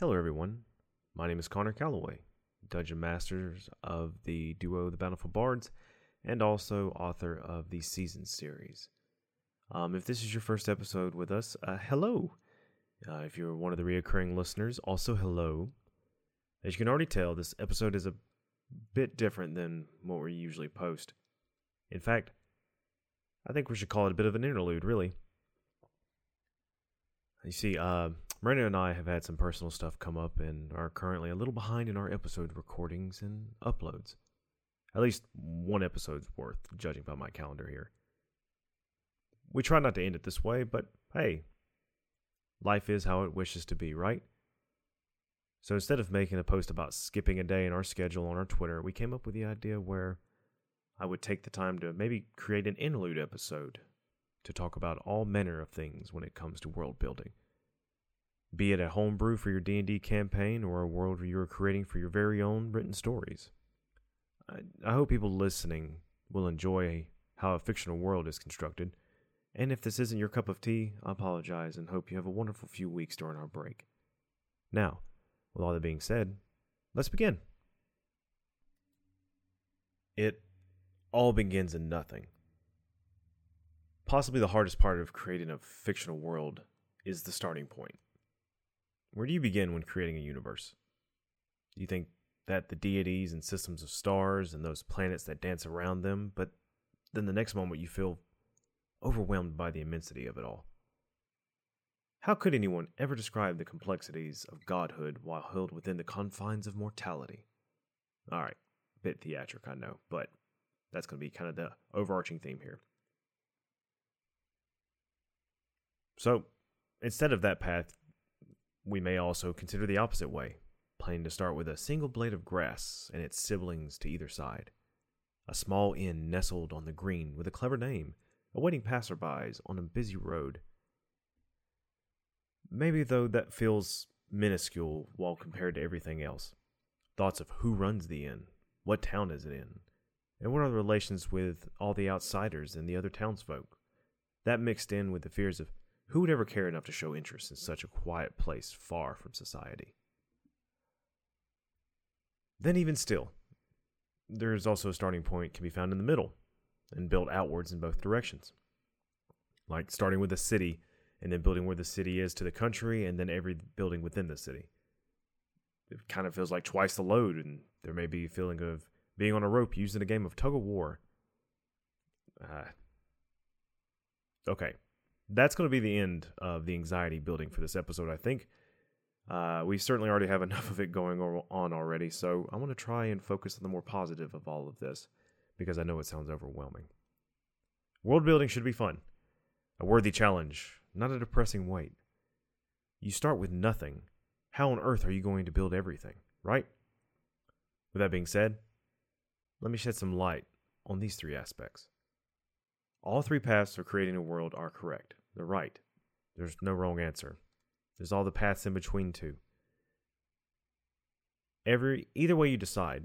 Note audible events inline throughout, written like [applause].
Hello, everyone. My name is Connor Calloway, Dungeon Masters of the duo The Bountiful Bards, and also author of the Season series. Um, if this is your first episode with us, uh, hello. Uh, if you're one of the reoccurring listeners, also hello. As you can already tell, this episode is a bit different than what we usually post. In fact, I think we should call it a bit of an interlude, really. You see, uh, Miranda and I have had some personal stuff come up and are currently a little behind in our episode recordings and uploads. At least one episode's worth, judging by my calendar here. We try not to end it this way, but hey, life is how it wishes to be, right? So instead of making a post about skipping a day in our schedule on our Twitter, we came up with the idea where I would take the time to maybe create an interlude episode to talk about all manner of things when it comes to world building. Be it a homebrew for your D&D campaign or a world you are creating for your very own written stories. I, I hope people listening will enjoy how a fictional world is constructed. And if this isn't your cup of tea, I apologize and hope you have a wonderful few weeks during our break. Now, with all that being said, let's begin. It all begins in nothing. Possibly the hardest part of creating a fictional world is the starting point. Where do you begin when creating a universe? Do you think that the deities and systems of stars and those planets that dance around them, but then the next moment you feel overwhelmed by the immensity of it all? How could anyone ever describe the complexities of godhood while held within the confines of mortality? All right, bit theatric, I know, but that's going to be kind of the overarching theme here. So, instead of that path, we may also consider the opposite way, planning to start with a single blade of grass and its siblings to either side. A small inn nestled on the green with a clever name, awaiting passerbys on a busy road. Maybe, though, that feels minuscule while compared to everything else. Thoughts of who runs the inn, what town is it in, and what are the relations with all the outsiders and the other townsfolk. That mixed in with the fears of who would ever care enough to show interest in such a quiet place far from society? Then, even still, there is also a starting point can be found in the middle and built outwards in both directions. Like starting with a city and then building where the city is to the country and then every building within the city. It kind of feels like twice the load, and there may be a feeling of being on a rope used in a game of tug of war. Uh, okay, that's going to be the end of the anxiety building for this episode, I think. Uh, we certainly already have [laughs] enough of it going on already, so I want to try and focus on the more positive of all of this because I know it sounds overwhelming. World building should be fun, a worthy challenge, not a depressing weight. You start with nothing. How on earth are you going to build everything, right? With that being said, let me shed some light on these three aspects. All three paths for creating a world are correct. They're right. There's no wrong answer. There's all the paths in between too. Every either way you decide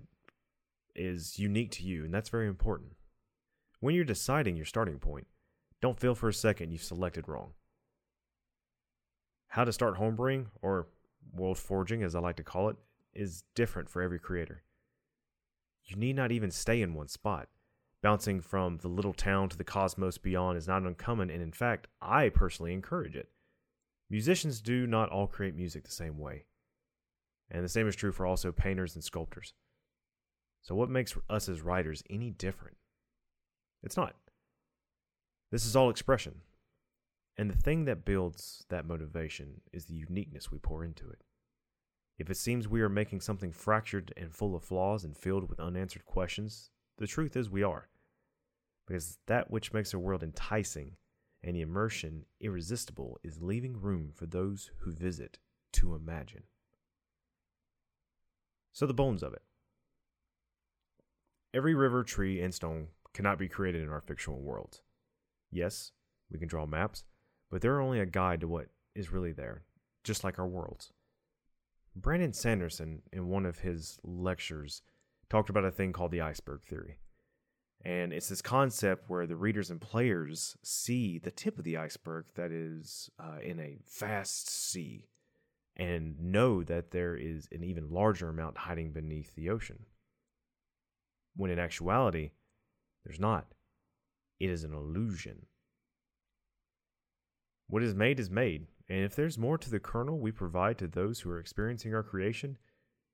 is unique to you, and that's very important. When you're deciding your starting point, don't feel for a second you've selected wrong. How to start homebrewing, or world forging as I like to call it, is different for every creator. You need not even stay in one spot. Bouncing from the little town to the cosmos beyond is not uncommon, and in fact, I personally encourage it. Musicians do not all create music the same way. And the same is true for also painters and sculptors. So, what makes us as writers any different? It's not. This is all expression. And the thing that builds that motivation is the uniqueness we pour into it. If it seems we are making something fractured and full of flaws and filled with unanswered questions, the truth is we are because that which makes a world enticing and the immersion irresistible is leaving room for those who visit to imagine. So, the bones of it. Every river, tree, and stone cannot be created in our fictional worlds. Yes, we can draw maps, but they're only a guide to what is really there, just like our worlds. Brandon Sanderson, in one of his lectures, talked about a thing called the iceberg theory. And it's this concept where the readers and players see the tip of the iceberg that is uh, in a vast sea. and know that there is an even larger amount hiding beneath the ocean. When in actuality, there's not. It is an illusion. What is made is made, and if there's more to the kernel we provide to those who are experiencing our creation,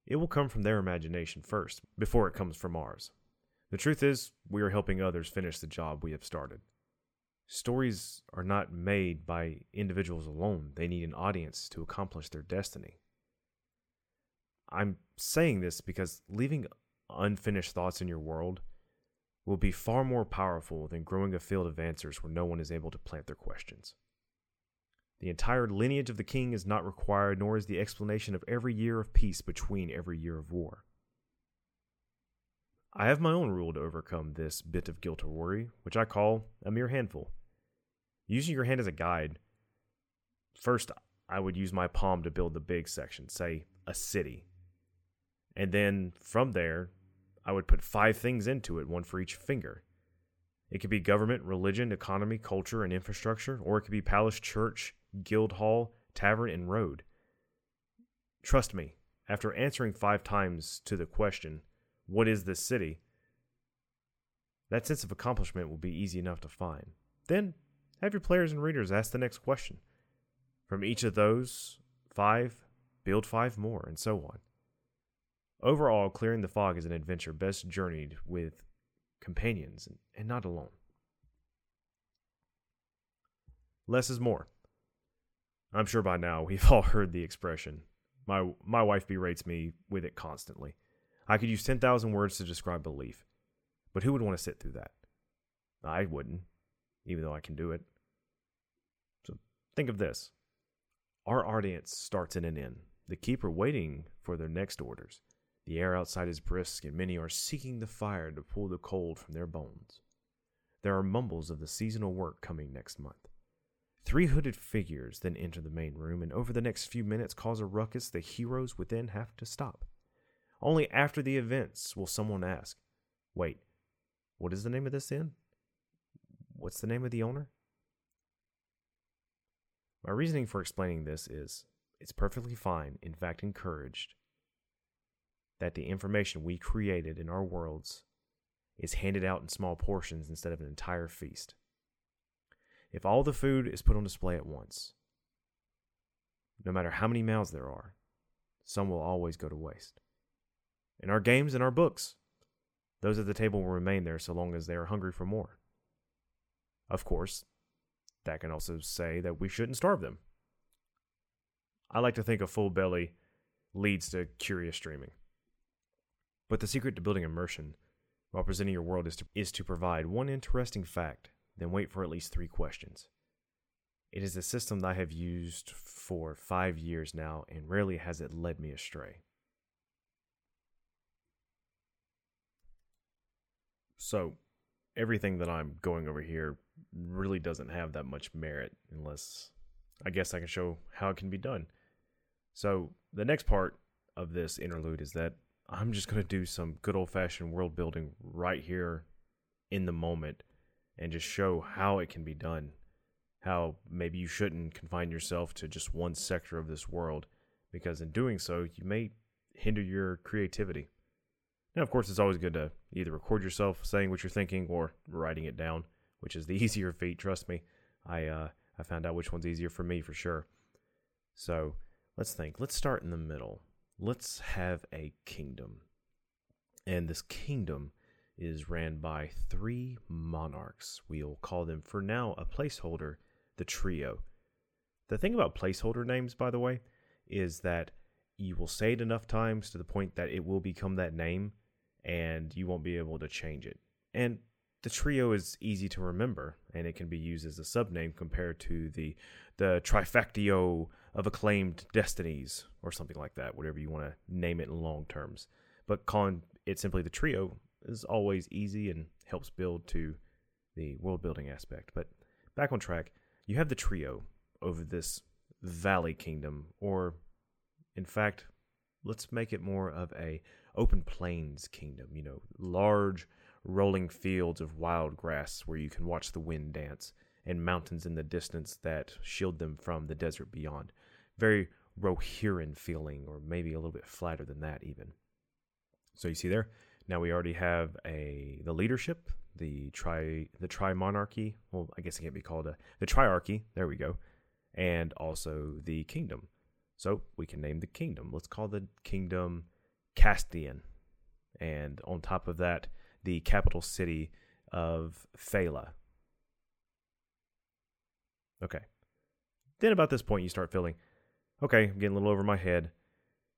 it will come from their imagination first, before it comes from ours. The truth is, we are helping others finish the job we have started. Stories are not made by individuals alone, they need an audience to accomplish their destiny. I'm saying this because leaving unfinished thoughts in your world will be far more powerful than growing a field of answers where no one is able to plant their questions. The entire lineage of the king is not required, nor is the explanation of every year of peace between every year of war. I have my own rule to overcome this bit of guilt or worry, which I call a mere handful. Using your hand as a guide, first I would use my palm to build the big section, say a city. And then from there, I would put five things into it, one for each finger. It could be government, religion, economy, culture, and infrastructure, or it could be palace, church, guild hall, tavern, and road. Trust me, after answering five times to the question, What is this city? that sense of accomplishment will be easy enough to find. Then have your players and readers ask the next question. From each of those five, build five more, and so on. Overall, clearing the fog is an adventure best journeyed with companions and not alone. Less is more. I'm sure by now we've [laughs] all heard the expression. My my wife berates me with it constantly. I could use 10,000 words to describe belief, but who would want to sit through that? I wouldn't, even though I can do it. So think of this. Our audience starts in an inn, the keeper waiting for their next orders. The air outside is brisk, and many are seeking the fire to pull the cold from their bones. There are mumbles of the seasonal work coming next month. Three hooded figures then enter the main room, and over the next few minutes cause a ruckus the heroes within have to stop. Only after the events will someone ask, Wait, what is the name of this inn? What's the name of the owner? My reasoning for explaining this is it's perfectly fine, in fact, encouraged, that the information we created in our worlds is handed out in small portions instead of an entire feast. If all the food is put on display at once, no matter how many mouths there are, some will always go to waste. In our games and our books, those at the table will remain there so long as they are hungry for more. Of course, that can also say that we shouldn't starve them. I like to think a full belly leads to curious dreaming. But the secret to building immersion while presenting your world is to, is to provide one interesting fact then wait for at least three questions. It is a system that I have used for five years now, and rarely has it led me astray. So, everything that I'm going over here really doesn't have that much merit unless I guess I can show how it can be done. So, the next part of this interlude is that I'm just going to do some good old fashioned world building right here in the moment and just show how it can be done. How maybe you shouldn't confine yourself to just one sector of this world, because in doing so, you may hinder your creativity. Now, of course, it's always good to either record yourself saying what you're thinking or writing it down, which is the [laughs] easier feat. Trust me, I uh, I found out which one's easier for me for sure. So let's think. Let's start in the middle. Let's have a kingdom, and this kingdom is ran by three monarchs. We'll call them for now a placeholder, the trio. The thing about placeholder names, by the way, is that you will say it enough times to the point that it will become that name and you won't be able to change it. And the trio is easy to remember and it can be used as a subname compared to the the trifectio of acclaimed destinies or something like that, whatever you want to name it in long terms. But calling it simply the trio is always easy and helps build to the world building aspect. But back on track, you have the trio over this valley kingdom, or in fact, let's make it more of a open plains kingdom. You know, large rolling fields of wild grass where you can watch the wind dance, and mountains in the distance that shield them from the desert beyond. Very Rohirrim feeling, or maybe a little bit flatter than that even. So you see there, now we already have a the leadership, the tri the tri monarchy. Well, I guess it can't be called a the triarchy. There we go, and also the kingdom. So we can name the kingdom. Let's call the kingdom Castian, and on top of that, the capital city of Phala. Okay. Then about this point, you start feeling, okay, I'm getting a little over my head.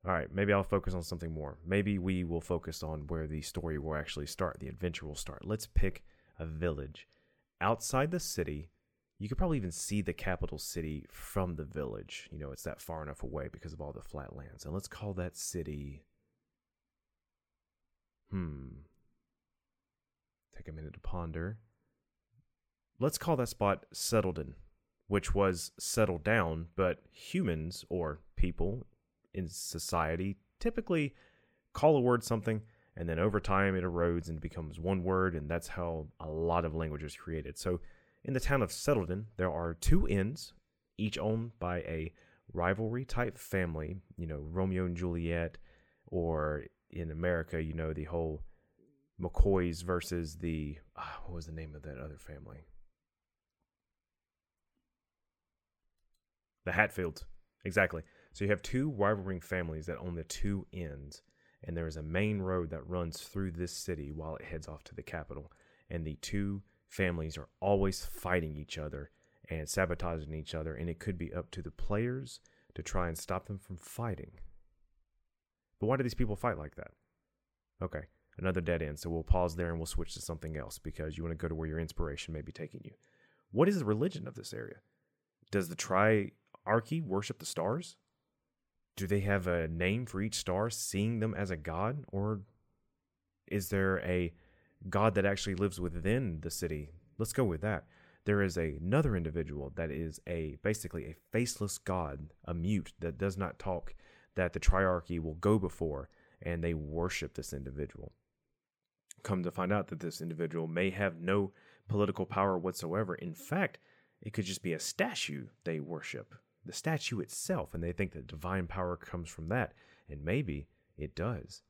All right, maybe I'll focus on something more. Maybe we will focus on where the story will actually start, the adventure will start. Let's pick a village. Outside the city, you could probably even see the capital city from the village. You know, it's that far enough away because of all the flat lands. And let's call that city. Hmm. Take a minute to ponder. Let's call that spot Settledon which was settled down, but humans or people in society typically call a word something and then over time it erodes and becomes one word and that's how a lot of language is created. So in the town of Settledon, there are two inns, each owned by a rivalry type family, you know, Romeo and Juliet, or in America, you know, the whole McCoys versus the, uh, what was the name of that other family? The Hatfields. Exactly. So you have two rivaling families that own the two ends, and there is a main road that runs through this city while it heads off to the capital. And the two families are always fighting each other and sabotaging each other, and it could be up to the players to try and stop them from fighting. But why do these people fight like that? Okay, another dead end. So we'll pause there and we'll switch to something else because you want to go to where your inspiration may be taking you. What is the religion of this area? Does the triarchy worship the stars? Do they have a name for each star, seeing them as a god? Or is there a god that actually lives within the city? Let's go with that. There is a, another individual that is a basically a faceless god, a mute that does not talk, that the triarchy will go before, and they worship this individual. Come to find out that this individual may have no political power whatsoever. In fact, it could just be a statue they worship the statue itself, and they think that divine power comes from that. And maybe it does.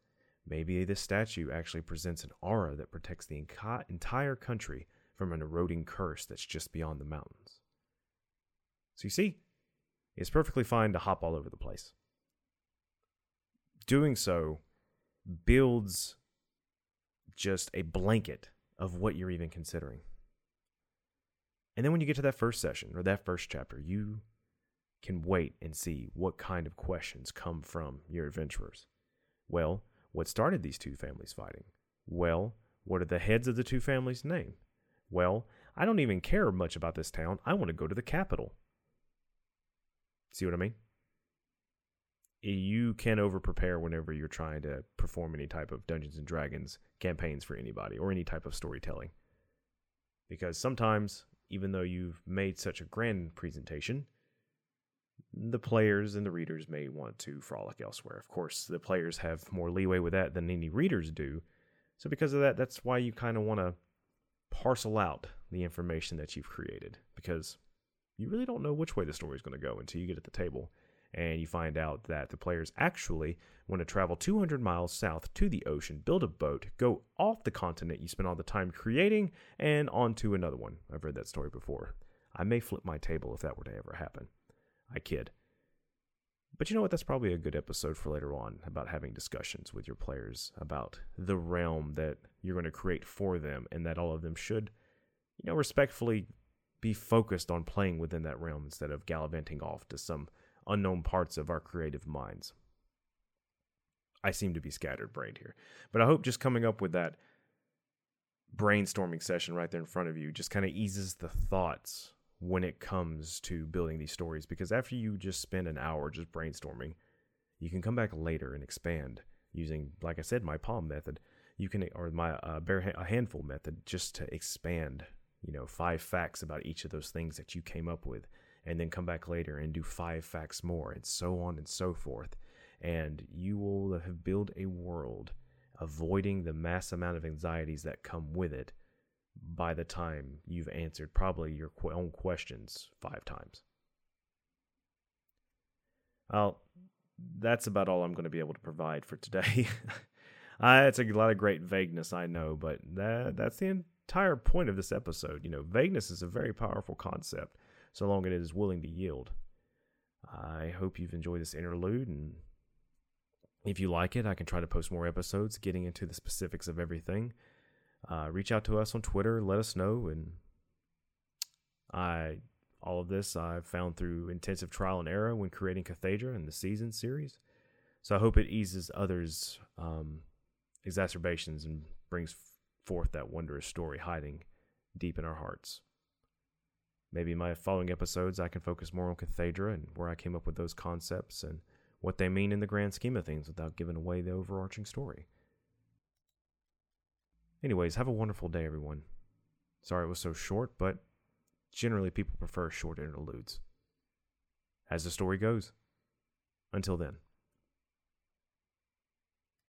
Maybe this statue actually presents an aura that protects the entire country from an eroding curse that's just beyond the mountains. So you see, it's perfectly fine to hop all over the place. Doing so builds just a blanket of what you're even considering. And then when you get to that first session or that first chapter, you can wait and see what kind of questions come from your adventurers. Well, what started these two families fighting? Well, what are the heads of the two families' name? Well, I don't even care much about this town. I want to go to the capital. See what I mean? You can over prepare whenever you're trying to perform any type of Dungeons and Dragons campaigns for anybody or any type of storytelling. Because sometimes, even though you've made such a grand presentation, the players and the readers may want to frolic elsewhere. Of course, the players have more leeway with that than any readers do. So, because of that, that's why you kind of want to parcel out the information that you've created because you really don't know which way the story is going to go until you get at the table and you find out that the players actually want to travel 200 miles south to the ocean, build a boat, go off the continent you spent all the time creating, and onto another one. I've read that story before. I may flip my table if that were to ever happen. I kid. But you know what? That's probably a good episode for later on about having discussions with your players about the realm that you're going to create for them and that all of them should, you know, respectfully be focused on playing within that realm instead of gallivanting off to some unknown parts of our creative minds. I seem to be scattered brained here. But I hope just coming up with that brainstorming session right there in front of you just kind of eases the thoughts when it comes to building these stories because after you just spend an hour just brainstorming, you can come back later and expand using, like I said, my palm method. You can, or my uh, bare a handful method, just to expand, you know, five facts about each of those things that you came up with, and then come back later and do five facts more, and so on and so forth. And you will have built a world avoiding the mass amount of anxieties that come with it by the time you've answered probably your own questions five times. Well, that's about all I'm going to be able to provide for today. [laughs] uh, it's a lot of great vagueness, I know, but that, that's the entire point of this episode. You know, vagueness is a very powerful concept, so long as it is willing to yield. I hope you've enjoyed this interlude, and if you like it, I can try to post more episodes getting into the specifics of everything. Uh, reach out to us on Twitter, let us know, and I all of this I've found through intensive trial and error when creating Cathedra and the season series. So I hope it eases others' um, exacerbations and brings forth that wondrous story hiding deep in our hearts. Maybe in my following episodes, I can focus more on Cathedra and where I came up with those concepts and what they mean in the grand scheme of things without giving away the overarching story. Anyways, have a wonderful day, everyone. Sorry it was so short, but generally people prefer short interludes. As the story goes. Until then.